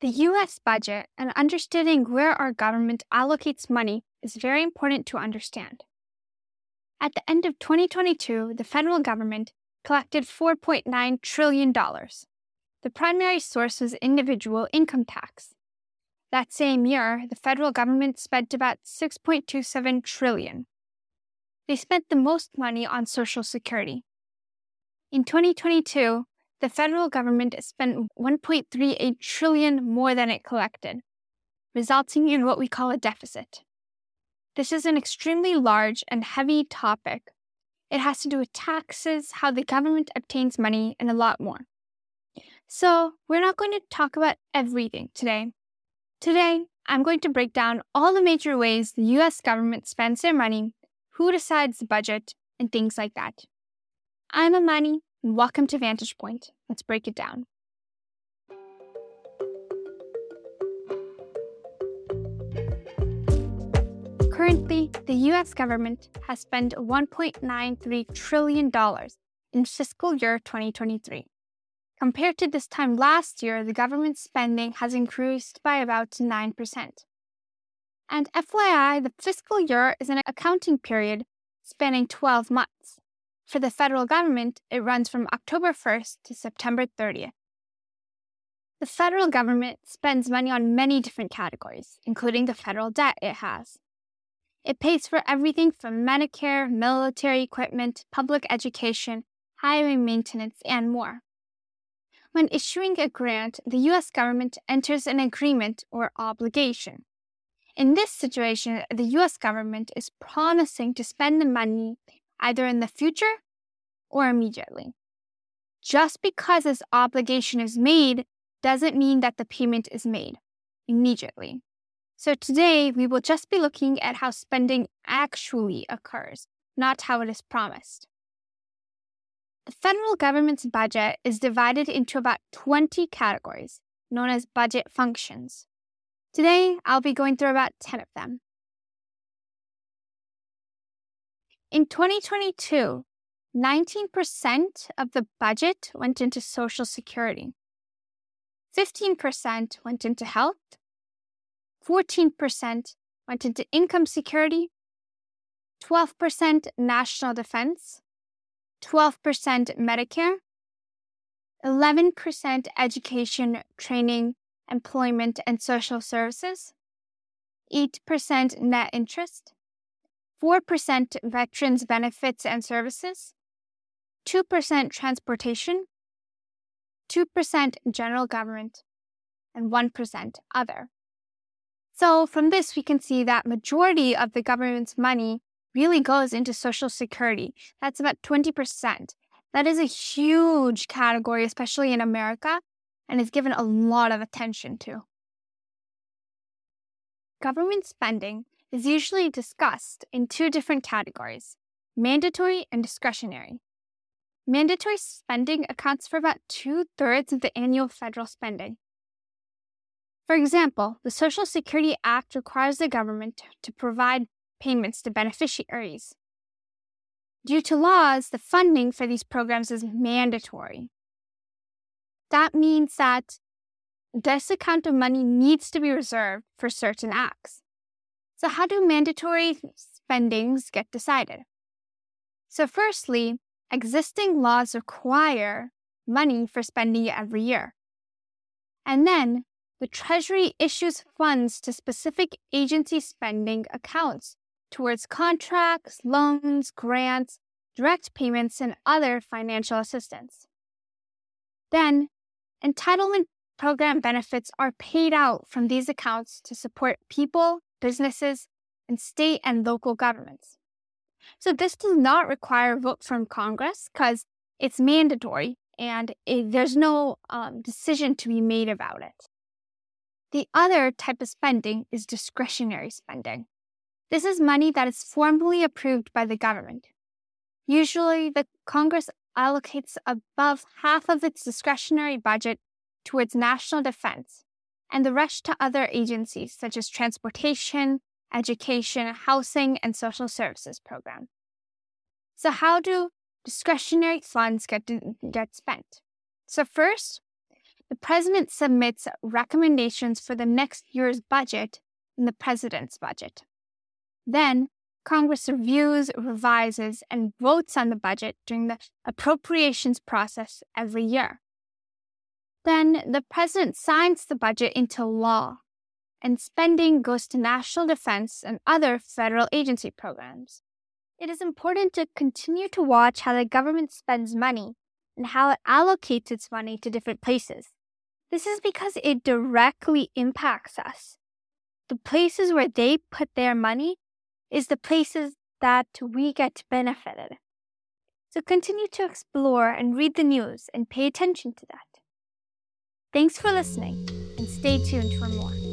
The US budget and understanding where our government allocates money is very important to understand. At the end of 2022, the federal government collected $4.9 trillion. The primary source was individual income tax. That same year, the federal government spent about 6.27 trillion. They spent the most money on social security. In 2022, the federal government spent 1.38 trillion more than it collected, resulting in what we call a deficit. This is an extremely large and heavy topic. It has to do with taxes, how the government obtains money, and a lot more. So, we're not going to talk about everything today. Today, I'm going to break down all the major ways the US government spends their money, who decides the budget, and things like that. I'm Amani, welcome to Vantage Point. Let's break it down. Currently, the US government has spent $1.93 trillion in fiscal year 2023. Compared to this time last year, the government spending has increased by about 9%. And FYI, the fiscal year is an accounting period spanning 12 months. For the federal government, it runs from October 1st to September 30th. The federal government spends money on many different categories, including the federal debt it has. It pays for everything from Medicare, military equipment, public education, highway maintenance, and more. When issuing a grant, the US government enters an agreement or obligation. In this situation, the US government is promising to spend the money either in the future or immediately. Just because this obligation is made doesn't mean that the payment is made immediately. So today we will just be looking at how spending actually occurs, not how it is promised. The federal government's budget is divided into about 20 categories, known as budget functions. Today, I'll be going through about 10 of them. In 2022, 19% of the budget went into Social Security, 15% went into health, 14% went into income security, 12% national defense, 12% Medicare, 11% education, training, employment, and social services, 8% net interest, 4% veterans benefits and services, 2% transportation, 2% general government, and 1% other. So from this we can see that majority of the government's money really goes into social security. That's about 20%. That is a huge category especially in America and is given a lot of attention to. Government spending is usually discussed in two different categories mandatory and discretionary. Mandatory spending accounts for about two thirds of the annual federal spending. For example, the Social Security Act requires the government to provide payments to beneficiaries. Due to laws, the funding for these programs is mandatory. That means that this account of money needs to be reserved for certain acts. So, how do mandatory spendings get decided? So, firstly, existing laws require money for spending every year. And then the Treasury issues funds to specific agency spending accounts towards contracts, loans, grants, direct payments, and other financial assistance. Then, entitlement program benefits are paid out from these accounts to support people businesses, and state and local governments. So this does not require a vote from Congress because it's mandatory and it, there's no um, decision to be made about it. The other type of spending is discretionary spending. This is money that is formally approved by the government. Usually, the Congress allocates above half of its discretionary budget towards national defense, and the rush to other agencies such as transportation, education, housing, and social services program. So how do discretionary funds get, get spent? So first, the president submits recommendations for the next year's budget in the president's budget. Then, Congress reviews, revises, and votes on the budget during the appropriations process every year. Then, the president signs the budget into law, and spending goes to national defense and other federal agency programs. It is important to continue to watch how the government spends money and how it allocates its money to different places. This is because it directly impacts us. The places where they put their money is the places that we get benefited. So continue to explore and read the news and pay attention to that. Thanks for listening and stay tuned for more.